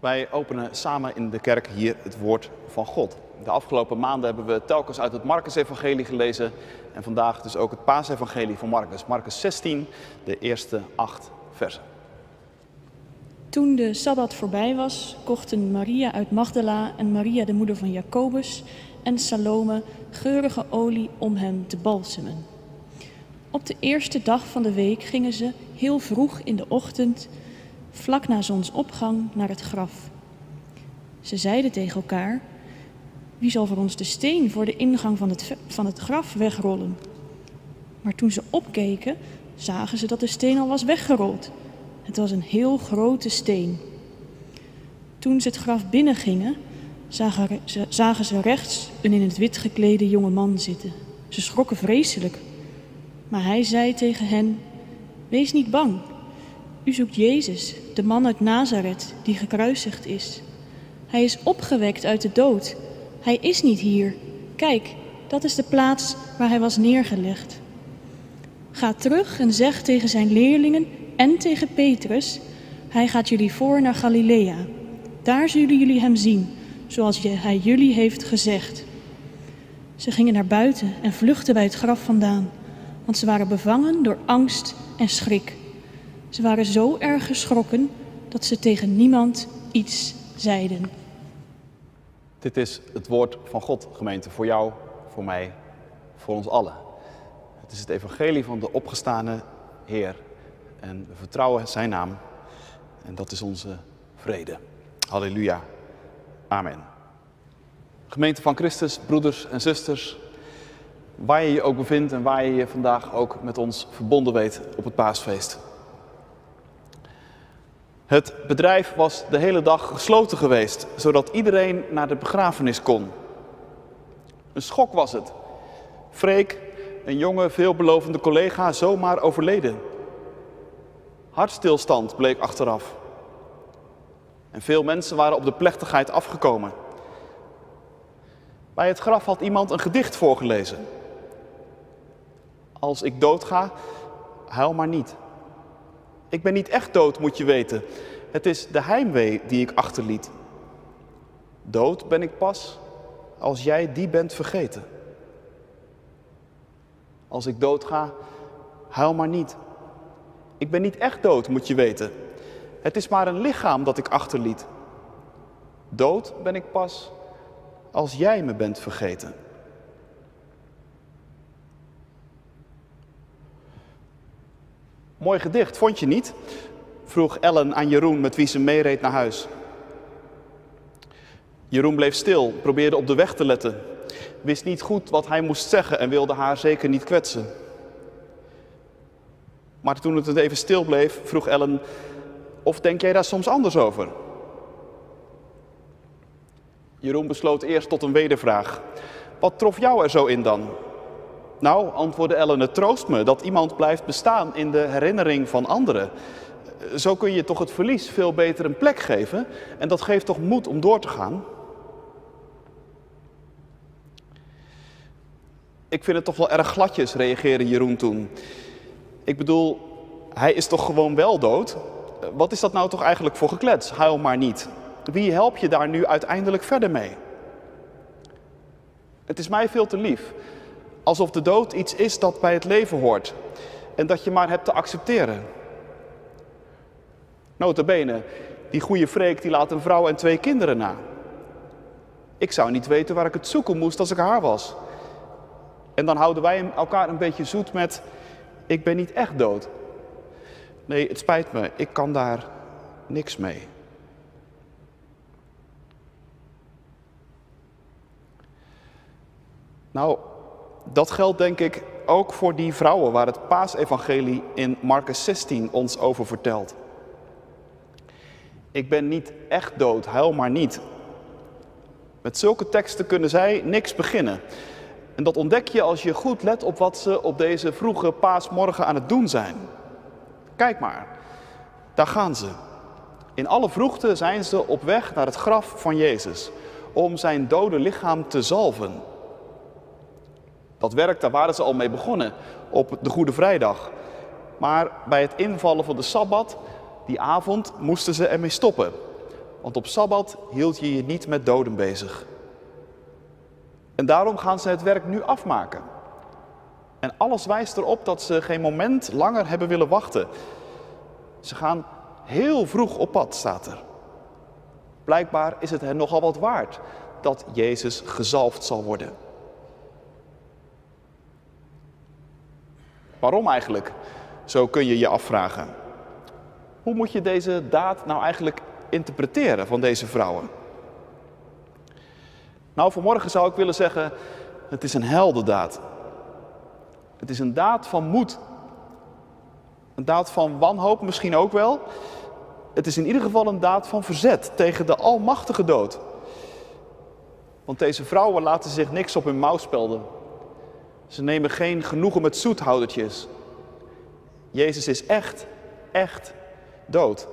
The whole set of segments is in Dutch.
Wij openen samen in de kerk hier het woord van God. De afgelopen maanden hebben we telkens uit het Marcus-evangelie gelezen en vandaag dus ook het paasevangelie van Marcus. Marcus 16, de eerste acht versen. Toen de Sabbat voorbij was, kochten Maria uit Magdala en Maria de moeder van Jacobus en Salome geurige olie om hem te balsemen. Op de eerste dag van de week gingen ze heel vroeg in de ochtend, vlak na zonsopgang, naar het graf. Ze zeiden tegen elkaar: Wie zal voor ons de steen voor de ingang van het, van het graf wegrollen? Maar toen ze opkeken, zagen ze dat de steen al was weggerold. Het was een heel grote steen. Toen ze het graf binnengingen, zagen ze, zagen ze rechts een in het wit geklede jonge man zitten. Ze schrokken vreselijk. Maar hij zei tegen hen: Wees niet bang. U zoekt Jezus, de man uit Nazareth, die gekruisigd is. Hij is opgewekt uit de dood. Hij is niet hier. Kijk, dat is de plaats waar hij was neergelegd. Ga terug en zeg tegen zijn leerlingen en tegen Petrus: Hij gaat jullie voor naar Galilea. Daar zullen jullie hem zien, zoals hij jullie heeft gezegd. Ze gingen naar buiten en vluchtten bij het graf vandaan, want ze waren bevangen door angst en schrik. Ze waren zo erg geschrokken dat ze tegen niemand iets zeiden. Dit is het woord van God, gemeente, voor jou, voor mij, voor ons allen. Het is het evangelie van de opgestane Heer. En we vertrouwen zijn naam. En dat is onze vrede. Halleluja. Amen. Gemeente van Christus, broeders en zusters, waar je je ook bevindt en waar je je vandaag ook met ons verbonden weet op het paasfeest. Het bedrijf was de hele dag gesloten geweest, zodat iedereen naar de begrafenis kon. Een schok was het. Freek, een jonge, veelbelovende collega, zomaar overleden. Hartstilstand bleek achteraf. En veel mensen waren op de plechtigheid afgekomen. Bij het graf had iemand een gedicht voorgelezen. Als ik doodga, huil maar niet. Ik ben niet echt dood, moet je weten. Het is de heimwee die ik achterliet. Dood ben ik pas als jij die bent vergeten. Als ik doodga, huil maar niet. Ik ben niet echt dood, moet je weten. Het is maar een lichaam dat ik achterliet. Dood ben ik pas als jij me bent vergeten. Mooi gedicht, vond je niet? vroeg Ellen aan Jeroen met wie ze meereed naar huis. Jeroen bleef stil, probeerde op de weg te letten, wist niet goed wat hij moest zeggen en wilde haar zeker niet kwetsen. Maar toen het even stil bleef, vroeg Ellen: Of denk jij daar soms anders over? Jeroen besloot eerst tot een wedervraag. Wat trof jou er zo in dan? Nou, antwoordde Ellen, het troost me dat iemand blijft bestaan in de herinnering van anderen. Zo kun je toch het verlies veel beter een plek geven en dat geeft toch moed om door te gaan? Ik vind het toch wel erg gladjes, reageerde Jeroen toen. Ik bedoel, hij is toch gewoon wel dood? Wat is dat nou toch eigenlijk voor geklets? Huil maar niet. Wie help je daar nu uiteindelijk verder mee? Het is mij veel te lief. Alsof de dood iets is dat bij het leven hoort. En dat je maar hebt te accepteren. Notabene, die goede freek die laat een vrouw en twee kinderen na. Ik zou niet weten waar ik het zoeken moest als ik haar was. En dan houden wij elkaar een beetje zoet met, ik ben niet echt dood. Nee, het spijt me, ik kan daar niks mee. Nou, dat geldt denk ik ook voor die vrouwen waar het paasevangelie in Marcus 16 ons over vertelt. Ik ben niet echt dood, huil maar niet. Met zulke teksten kunnen zij niks beginnen. En dat ontdek je als je goed let op wat ze op deze vroege paasmorgen aan het doen zijn. Kijk maar, daar gaan ze. In alle vroegte zijn ze op weg naar het graf van Jezus om zijn dode lichaam te zalven. Dat werk, daar waren ze al mee begonnen op de Goede Vrijdag. Maar bij het invallen van de Sabbat, die avond, moesten ze ermee stoppen. Want op Sabbat hield je je niet met doden bezig. En daarom gaan ze het werk nu afmaken. En alles wijst erop dat ze geen moment langer hebben willen wachten. Ze gaan heel vroeg op pad, staat er. Blijkbaar is het hen nogal wat waard dat Jezus gezalfd zal worden. Waarom eigenlijk? Zo kun je je afvragen. Hoe moet je deze daad nou eigenlijk interpreteren van deze vrouwen? Nou, vanmorgen zou ik willen zeggen, het is een heldendaad. Het is een daad van moed. Een daad van wanhoop misschien ook wel. Het is in ieder geval een daad van verzet tegen de almachtige dood. Want deze vrouwen laten zich niks op hun mouw spelden. Ze nemen geen genoegen met zoethoudertjes. Jezus is echt, echt dood.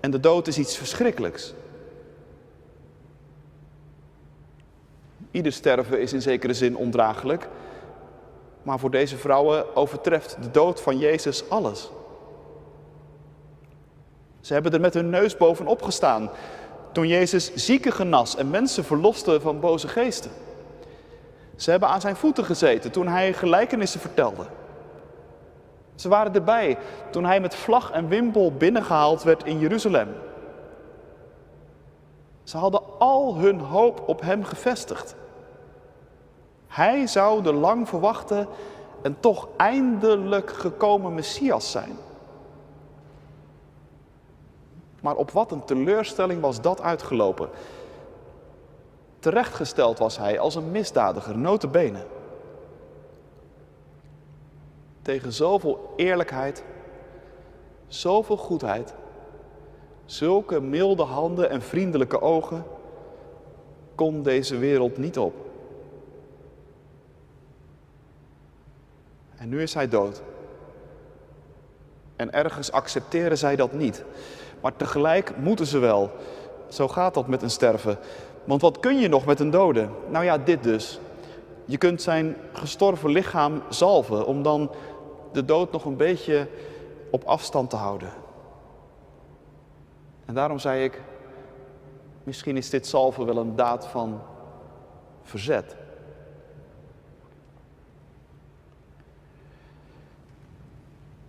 En de dood is iets verschrikkelijks. Ieder sterven is in zekere zin ondraaglijk. Maar voor deze vrouwen overtreft de dood van Jezus alles. Ze hebben er met hun neus bovenop gestaan toen Jezus zieken genas en mensen verloste van boze geesten. Ze hebben aan zijn voeten gezeten toen hij gelijkenissen vertelde. Ze waren erbij toen hij met vlag en wimpel binnengehaald werd in Jeruzalem. Ze hadden al hun hoop op hem gevestigd. Hij zou de lang verwachte en toch eindelijk gekomen Messias zijn. Maar op wat een teleurstelling was dat uitgelopen. Terechtgesteld was hij als een misdadiger, notenbenen. Tegen zoveel eerlijkheid, zoveel goedheid, zulke milde handen en vriendelijke ogen kon deze wereld niet op. En nu is hij dood. En ergens accepteren zij dat niet. Maar tegelijk moeten ze wel. Zo gaat dat met een sterven. Want wat kun je nog met een dode? Nou ja, dit dus. Je kunt zijn gestorven lichaam zalven om dan de dood nog een beetje op afstand te houden. En daarom zei ik, misschien is dit zalven wel een daad van verzet.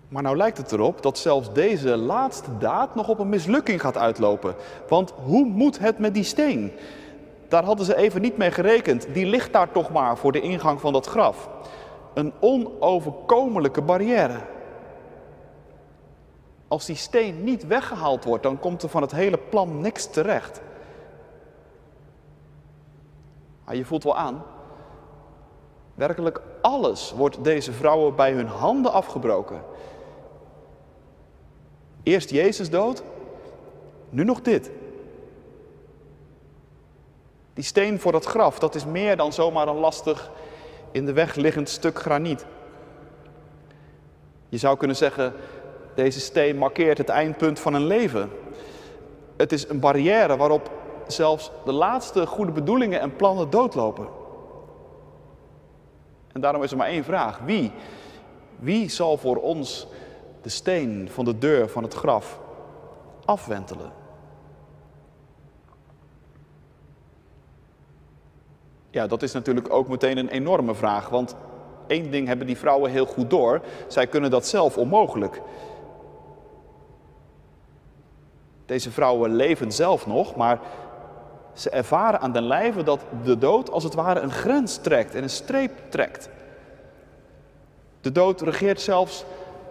Maar nou lijkt het erop dat zelfs deze laatste daad nog op een mislukking gaat uitlopen. Want hoe moet het met die steen? Daar hadden ze even niet mee gerekend. Die ligt daar toch maar voor de ingang van dat graf. Een onoverkomelijke barrière. Als die steen niet weggehaald wordt, dan komt er van het hele plan niks terecht. Maar je voelt wel aan. Werkelijk alles wordt deze vrouwen bij hun handen afgebroken. Eerst Jezus dood, nu nog dit. Die steen voor dat graf, dat is meer dan zomaar een lastig in de weg liggend stuk graniet. Je zou kunnen zeggen, deze steen markeert het eindpunt van een leven. Het is een barrière waarop zelfs de laatste goede bedoelingen en plannen doodlopen. En daarom is er maar één vraag. Wie? Wie zal voor ons de steen van de deur van het graf afwentelen. Ja, dat is natuurlijk ook meteen een enorme vraag, want één ding hebben die vrouwen heel goed door, zij kunnen dat zelf onmogelijk. Deze vrouwen leven zelf nog, maar ze ervaren aan den lijve dat de dood als het ware een grens trekt en een streep trekt. De dood regeert zelfs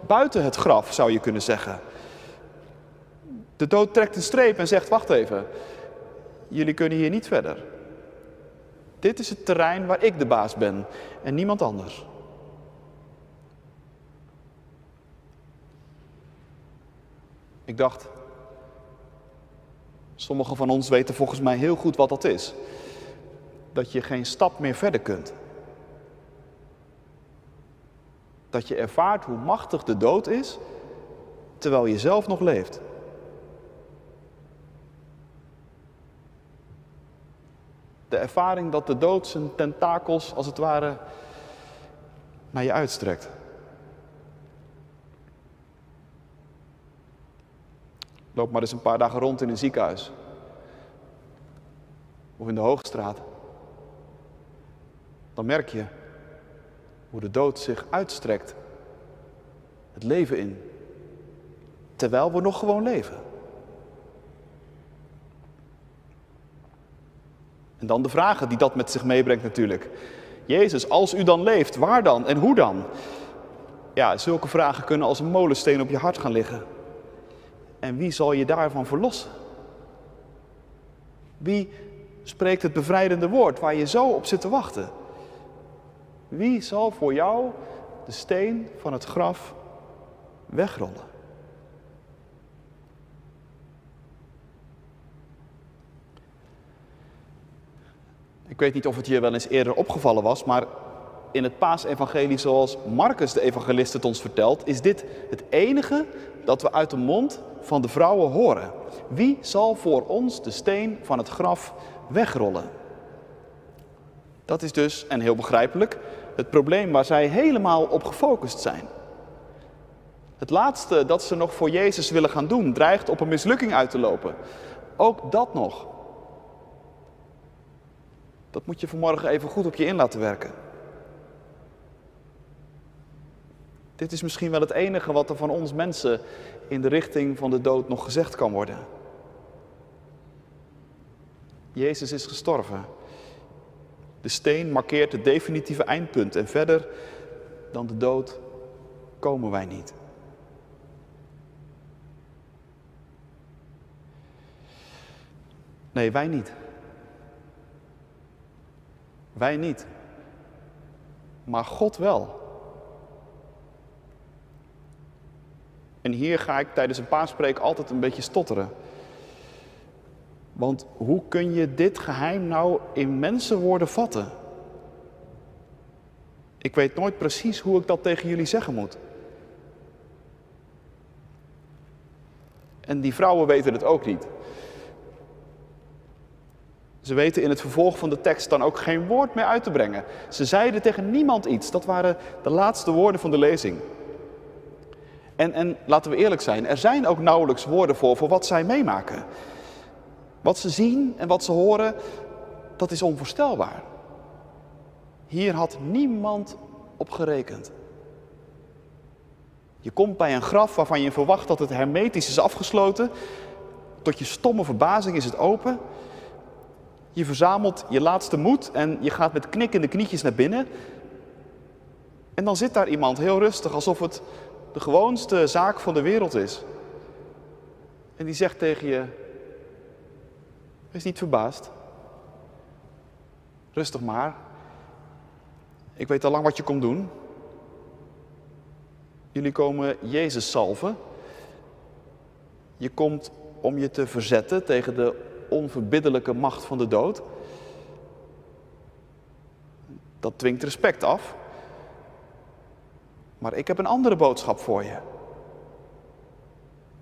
buiten het graf, zou je kunnen zeggen. De dood trekt een streep en zegt: Wacht even, jullie kunnen hier niet verder. Dit is het terrein waar ik de baas ben en niemand anders. Ik dacht, sommigen van ons weten volgens mij heel goed wat dat is. Dat je geen stap meer verder kunt. Dat je ervaart hoe machtig de dood is, terwijl je zelf nog leeft. De ervaring dat de dood zijn tentakels als het ware naar je uitstrekt. Loop maar eens een paar dagen rond in een ziekenhuis. of in de Hoogstraat, dan merk je hoe de dood zich uitstrekt, het leven in, terwijl we nog gewoon leven. En dan de vragen die dat met zich meebrengt natuurlijk. Jezus, als u dan leeft, waar dan en hoe dan? Ja, zulke vragen kunnen als een molensteen op je hart gaan liggen. En wie zal je daarvan verlossen? Wie spreekt het bevrijdende woord waar je zo op zit te wachten? Wie zal voor jou de steen van het graf wegrollen? Weet niet of het je wel eens eerder opgevallen was, maar in het paasevangelie zoals Marcus de evangelist het ons vertelt, is dit het enige dat we uit de mond van de vrouwen horen. Wie zal voor ons de steen van het graf wegrollen? Dat is dus, en heel begrijpelijk, het probleem waar zij helemaal op gefocust zijn. Het laatste dat ze nog voor Jezus willen gaan doen, dreigt op een mislukking uit te lopen. Ook dat nog. Dat moet je vanmorgen even goed op je in laten werken. Dit is misschien wel het enige wat er van ons mensen in de richting van de dood nog gezegd kan worden. Jezus is gestorven. De steen markeert het definitieve eindpunt en verder dan de dood komen wij niet. Nee, wij niet. Wij niet. Maar God wel. En hier ga ik tijdens een paaspreek altijd een beetje stotteren. Want hoe kun je dit geheim nou in mensenwoorden vatten? Ik weet nooit precies hoe ik dat tegen jullie zeggen moet. En die vrouwen weten het ook niet. Ze weten in het vervolg van de tekst dan ook geen woord meer uit te brengen. Ze zeiden tegen niemand iets. Dat waren de laatste woorden van de lezing. En, en laten we eerlijk zijn, er zijn ook nauwelijks woorden voor voor wat zij meemaken. Wat ze zien en wat ze horen, dat is onvoorstelbaar. Hier had niemand op gerekend. Je komt bij een graf waarvan je verwacht dat het hermetisch is afgesloten. Tot je stomme verbazing is het open. Je verzamelt je laatste moed en je gaat met knikkende knietjes naar binnen. En dan zit daar iemand heel rustig, alsof het de gewoonste zaak van de wereld is. En die zegt tegen je: Wees niet verbaasd. Rustig maar. Ik weet al lang wat je komt doen. Jullie komen Jezus salven. Je komt om je te verzetten tegen de onverbiddelijke macht van de dood. Dat dwingt respect af. Maar ik heb een andere boodschap voor je.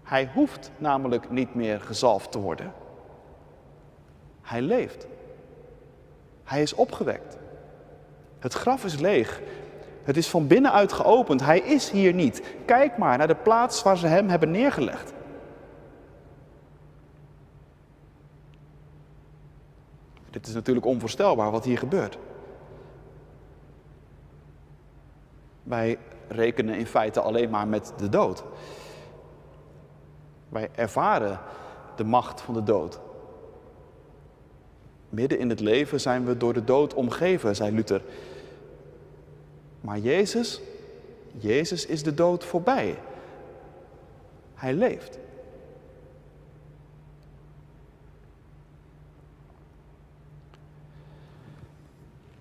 Hij hoeft namelijk niet meer gezalfd te worden. Hij leeft. Hij is opgewekt. Het graf is leeg. Het is van binnenuit geopend. Hij is hier niet. Kijk maar naar de plaats waar ze hem hebben neergelegd. Dit is natuurlijk onvoorstelbaar wat hier gebeurt. Wij rekenen in feite alleen maar met de dood. Wij ervaren de macht van de dood. Midden in het leven zijn we door de dood omgeven, zei Luther. Maar Jezus, Jezus is de dood voorbij. Hij leeft.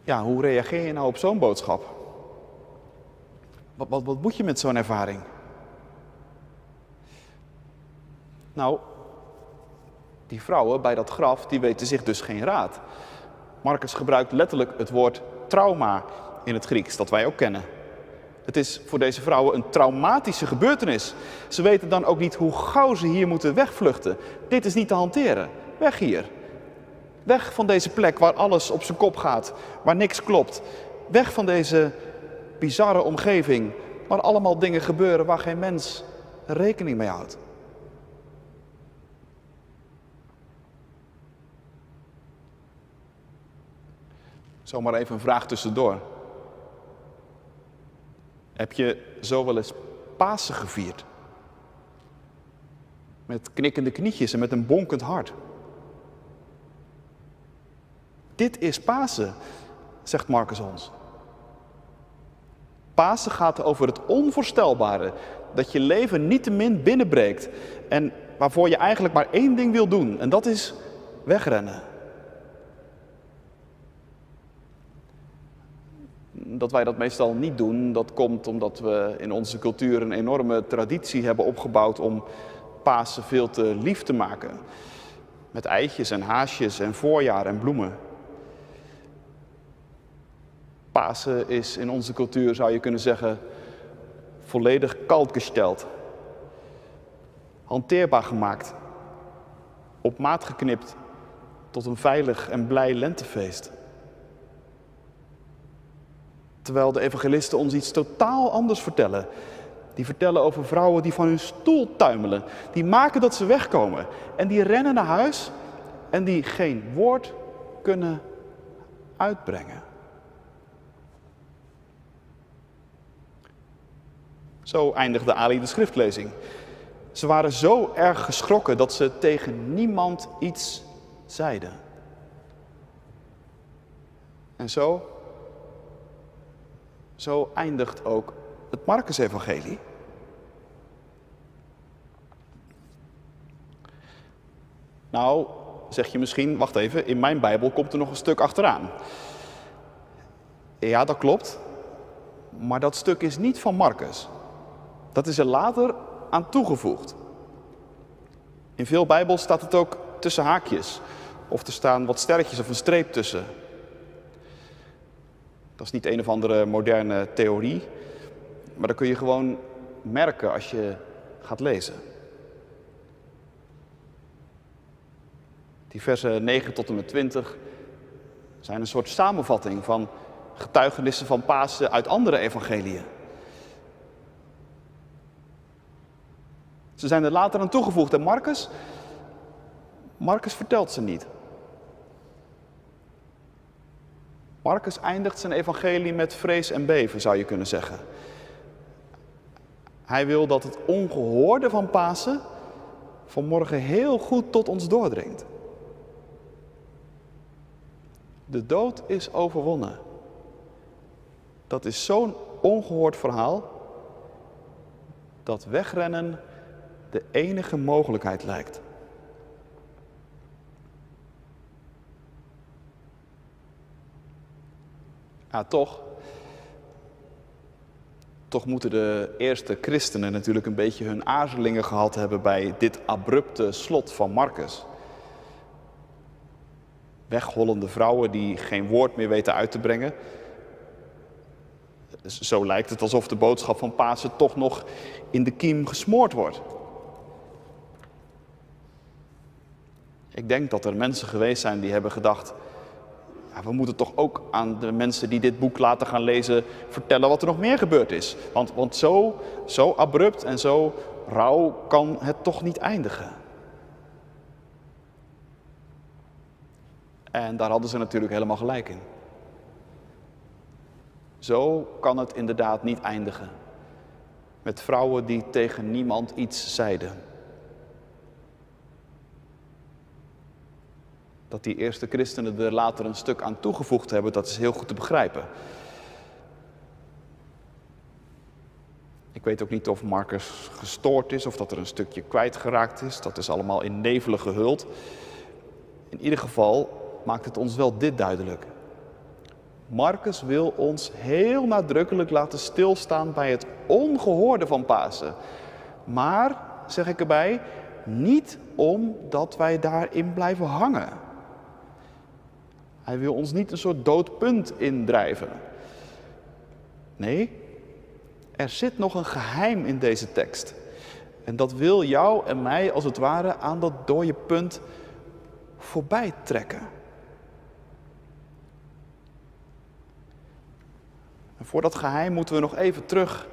Ja, hoe reageer je nou op zo'n boodschap? Wat, wat, wat moet je met zo'n ervaring? Nou, die vrouwen bij dat graf, die weten zich dus geen raad. Marcus gebruikt letterlijk het woord trauma in het Grieks, dat wij ook kennen. Het is voor deze vrouwen een traumatische gebeurtenis. Ze weten dan ook niet hoe gauw ze hier moeten wegvluchten. Dit is niet te hanteren. Weg hier. Weg van deze plek waar alles op zijn kop gaat, waar niks klopt. Weg van deze bizarre omgeving, waar allemaal dingen gebeuren waar geen mens rekening mee houdt. Zomaar even een vraag tussendoor. Heb je zo wel eens Pasen gevierd? Met knikkende knietjes en met een bonkend hart. Dit is Pasen, zegt Marcus ons. Pasen gaat over het onvoorstelbare. Dat je leven niet te min binnenbreekt. En waarvoor je eigenlijk maar één ding wil doen. En dat is wegrennen. Dat wij dat meestal niet doen, dat komt omdat we in onze cultuur een enorme traditie hebben opgebouwd om Pasen veel te lief te maken. Met eitjes en haasjes en voorjaar en bloemen. Is in onze cultuur, zou je kunnen zeggen, volledig koud gesteld. Hanteerbaar gemaakt. Op maat geknipt tot een veilig en blij lentefeest. Terwijl de evangelisten ons iets totaal anders vertellen. Die vertellen over vrouwen die van hun stoel tuimelen. Die maken dat ze wegkomen. En die rennen naar huis en die geen woord kunnen uitbrengen. Zo eindigde Ali de schriftlezing. Ze waren zo erg geschrokken dat ze tegen niemand iets zeiden. En zo, zo eindigt ook het Marcus-evangelie. Nou, zeg je misschien, wacht even, in mijn Bijbel komt er nog een stuk achteraan. Ja, dat klopt. Maar dat stuk is niet van Marcus. Dat is er later aan toegevoegd. In veel Bijbels staat het ook tussen haakjes. Of er staan wat sterretjes of een streep tussen. Dat is niet een of andere moderne theorie. Maar dat kun je gewoon merken als je gaat lezen. Die versen 9 tot en met 20 zijn een soort samenvatting van getuigenissen van Pasen uit andere evangeliën. Ze zijn er later aan toegevoegd. En Marcus, Marcus vertelt ze niet. Marcus eindigt zijn evangelie met vrees en beven, zou je kunnen zeggen. Hij wil dat het ongehoorde van Pasen vanmorgen heel goed tot ons doordringt. De dood is overwonnen. Dat is zo'n ongehoord verhaal dat wegrennen de enige mogelijkheid lijkt. Ja, toch. Toch moeten de eerste christenen natuurlijk een beetje hun aarzelingen gehad hebben bij dit abrupte slot van Marcus. Weghollende vrouwen die geen woord meer weten uit te brengen. Zo lijkt het alsof de boodschap van Pasen toch nog in de kiem gesmoord wordt. Ik denk dat er mensen geweest zijn die hebben gedacht, ja, we moeten toch ook aan de mensen die dit boek laten gaan lezen vertellen wat er nog meer gebeurd is. Want, want zo, zo abrupt en zo rauw kan het toch niet eindigen. En daar hadden ze natuurlijk helemaal gelijk in. Zo kan het inderdaad niet eindigen. Met vrouwen die tegen niemand iets zeiden. Dat die eerste christenen er later een stuk aan toegevoegd hebben, dat is heel goed te begrijpen. Ik weet ook niet of Marcus gestoord is of dat er een stukje kwijtgeraakt is. Dat is allemaal in nevelen gehuld. In ieder geval maakt het ons wel dit duidelijk. Marcus wil ons heel nadrukkelijk laten stilstaan bij het ongehoorde van Pasen. Maar, zeg ik erbij, niet omdat wij daarin blijven hangen. Hij wil ons niet een soort doodpunt indrijven. Nee, er zit nog een geheim in deze tekst. En dat wil jou en mij als het ware aan dat dode punt voorbij trekken. En voor dat geheim moeten we nog even terug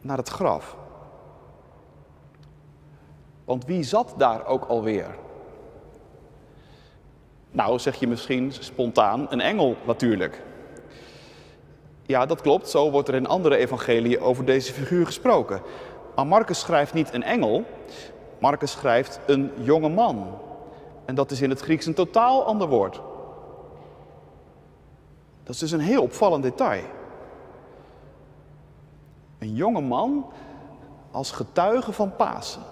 naar het graf. Want wie zat daar ook alweer? Nou, zeg je misschien spontaan, een engel natuurlijk. Ja, dat klopt, zo wordt er in andere evangelieën over deze figuur gesproken. Maar Marcus schrijft niet een engel, Marcus schrijft een jonge man. En dat is in het Grieks een totaal ander woord. Dat is dus een heel opvallend detail. Een jonge man als getuige van Pasen.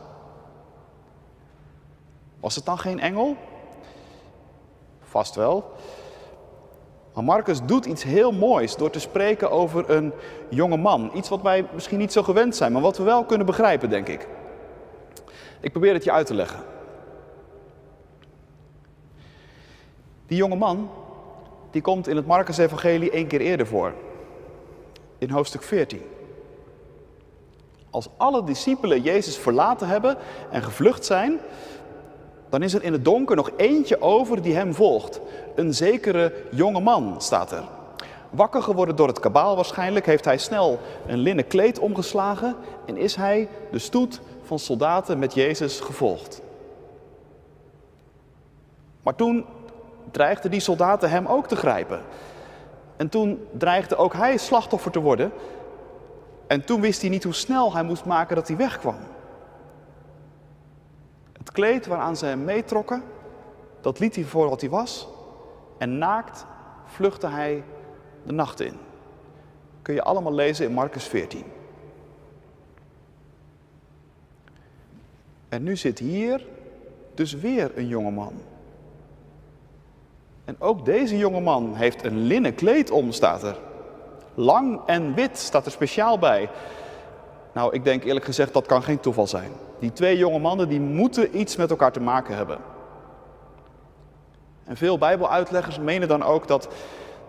Was het dan geen engel? Vast wel. Maar Marcus doet iets heel moois door te spreken over een jonge man. Iets wat wij misschien niet zo gewend zijn, maar wat we wel kunnen begrijpen, denk ik. Ik probeer het je uit te leggen. Die jonge man, die komt in het Marcus-evangelie één keer eerder voor. In hoofdstuk 14. Als alle discipelen Jezus verlaten hebben en gevlucht zijn, dan is er in het donker nog eentje over die hem volgt. Een zekere jonge man staat er. Wakker geworden door het kabaal waarschijnlijk, heeft hij snel een linnen kleed omgeslagen en is hij de stoet van soldaten met Jezus gevolgd. Maar toen dreigden die soldaten hem ook te grijpen. En toen dreigde ook hij slachtoffer te worden. En toen wist hij niet hoe snel hij moest maken dat hij wegkwam. Kleed waaraan ze hem meetrokken, dat liet hij voor wat hij was. En naakt vluchtte hij de nacht in. Kun je allemaal lezen in Marcus 14. En nu zit hier dus weer een jonge man. En ook deze jonge man heeft een linnen kleed om, staat er. Lang en wit staat er speciaal bij. Nou, ik denk eerlijk gezegd dat kan geen toeval zijn. Die twee jonge mannen die moeten iets met elkaar te maken hebben. En veel Bijbeluitleggers menen dan ook dat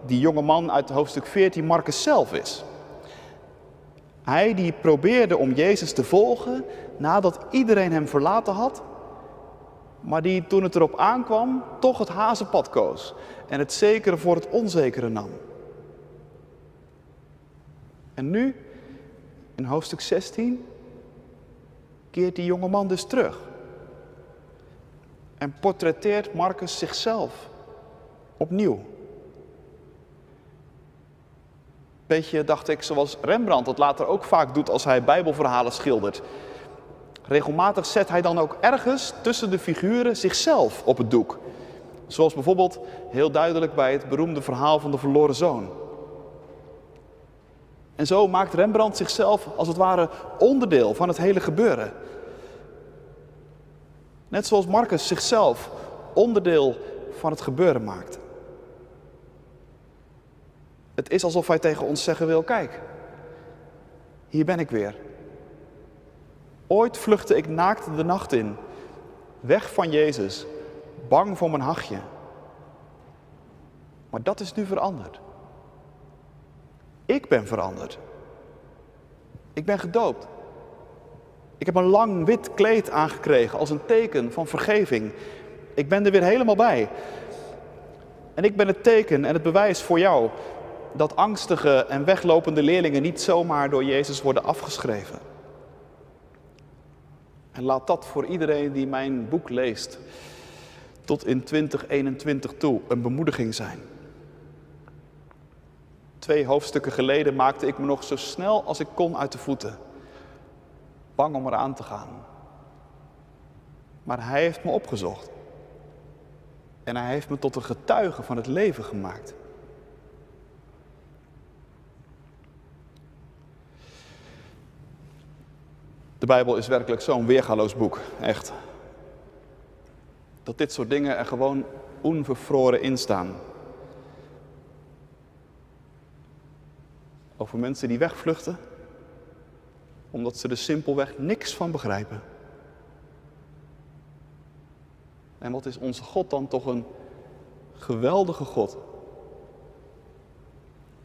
die jonge man uit hoofdstuk 14 Marcus zelf is. Hij die probeerde om Jezus te volgen nadat iedereen hem verlaten had, maar die toen het erop aankwam toch het hazenpad koos en het zekere voor het onzekere nam. En nu, in hoofdstuk 16, keert die jonge man dus terug. En portretteert Marcus zichzelf opnieuw. Beetje, dacht ik, zoals Rembrandt het later ook vaak doet als hij Bijbelverhalen schildert. Regelmatig zet hij dan ook ergens tussen de figuren zichzelf op het doek. Zoals bijvoorbeeld heel duidelijk bij het beroemde verhaal van de verloren zoon. En zo maakt Rembrandt zichzelf als het ware onderdeel van het hele gebeuren. Net zoals Marcus zichzelf onderdeel van het gebeuren maakt. Het is alsof hij tegen ons zeggen wil: kijk, hier ben ik weer. Ooit vluchtte ik naakt de nacht in, weg van Jezus, bang voor mijn hachje. Maar dat is nu veranderd. Ik ben veranderd. Ik ben gedoopt. Ik heb een lang wit kleed aangekregen als een teken van vergeving. Ik ben er weer helemaal bij. En ik ben het teken en het bewijs voor jou dat angstige en weglopende leerlingen niet zomaar door Jezus worden afgeschreven. En laat dat voor iedereen die mijn boek leest tot in 2021 toe een bemoediging zijn. Twee hoofdstukken geleden maakte ik me nog zo snel als ik kon uit de voeten. Bang om eraan te gaan. Maar hij heeft me opgezocht. En hij heeft me tot een getuige van het leven gemaakt. De Bijbel is werkelijk zo'n weergaloos boek, echt. Dat dit soort dingen er gewoon onvervroren in staan. Over mensen die wegvluchten, omdat ze er simpelweg niks van begrijpen. En wat is onze God dan toch een geweldige God?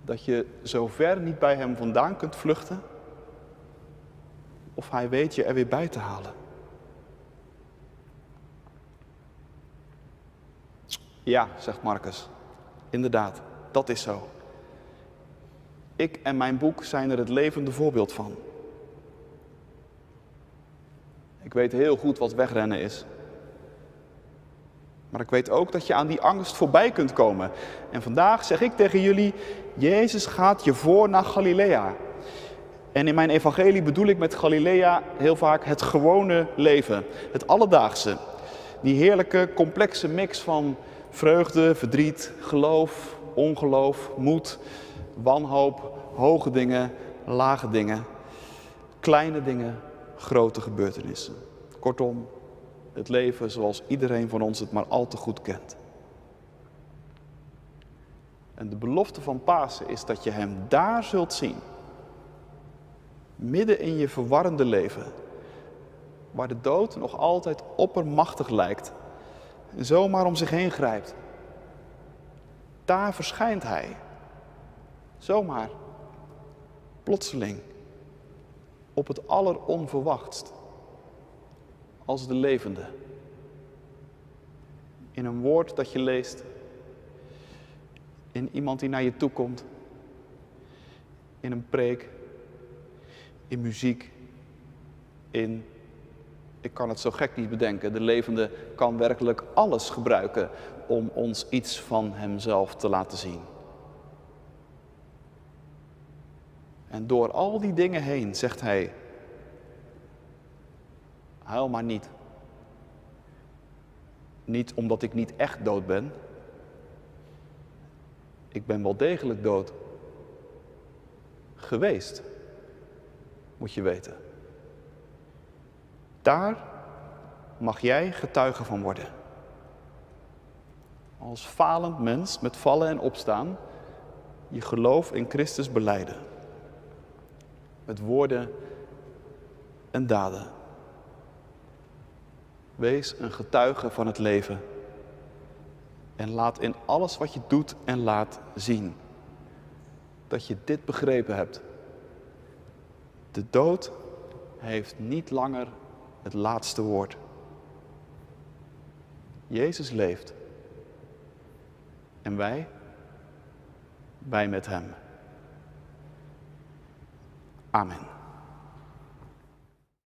Dat je zo ver niet bij Hem vandaan kunt vluchten, of Hij weet je er weer bij te halen. Ja, zegt Marcus, inderdaad, dat is zo. Ik en mijn boek zijn er het levende voorbeeld van. Ik weet heel goed wat wegrennen is. Maar ik weet ook dat je aan die angst voorbij kunt komen. En vandaag zeg ik tegen jullie, Jezus gaat je voor naar Galilea. En in mijn evangelie bedoel ik met Galilea heel vaak het gewone leven, het alledaagse. Die heerlijke, complexe mix van vreugde, verdriet, geloof, ongeloof, moed, wanhoop, hoge dingen, lage dingen, kleine dingen, grote gebeurtenissen. Kortom, het leven zoals iedereen van ons het maar al te goed kent. En de belofte van Pasen is dat je Hem daar zult zien. Midden in je verwarrende leven. Waar de dood nog altijd oppermachtig lijkt. En zomaar om zich heen grijpt. Daar verschijnt Hij. Zomaar. Plotseling. Op het alleronverwachtst als de levende. In een woord dat je leest. In iemand die naar je toe komt. In een preek. In muziek. In, ik kan het zo gek niet bedenken, de levende kan werkelijk alles gebruiken om ons iets van Hemzelf te laten zien. En door al die dingen heen zegt Hij, Huil maar niet. Niet omdat ik niet echt dood ben. Ik ben wel degelijk dood. Geweest, moet je weten. Daar mag jij getuige van worden. Als falend mens met vallen en opstaan, je geloof in Christus beleiden. Met woorden en daden. Wees een getuige van het leven. En laat in alles wat je doet en laat zien dat je dit begrepen hebt. De dood heeft niet langer het laatste woord. Jezus leeft. En wij, wij met Hem. Amen.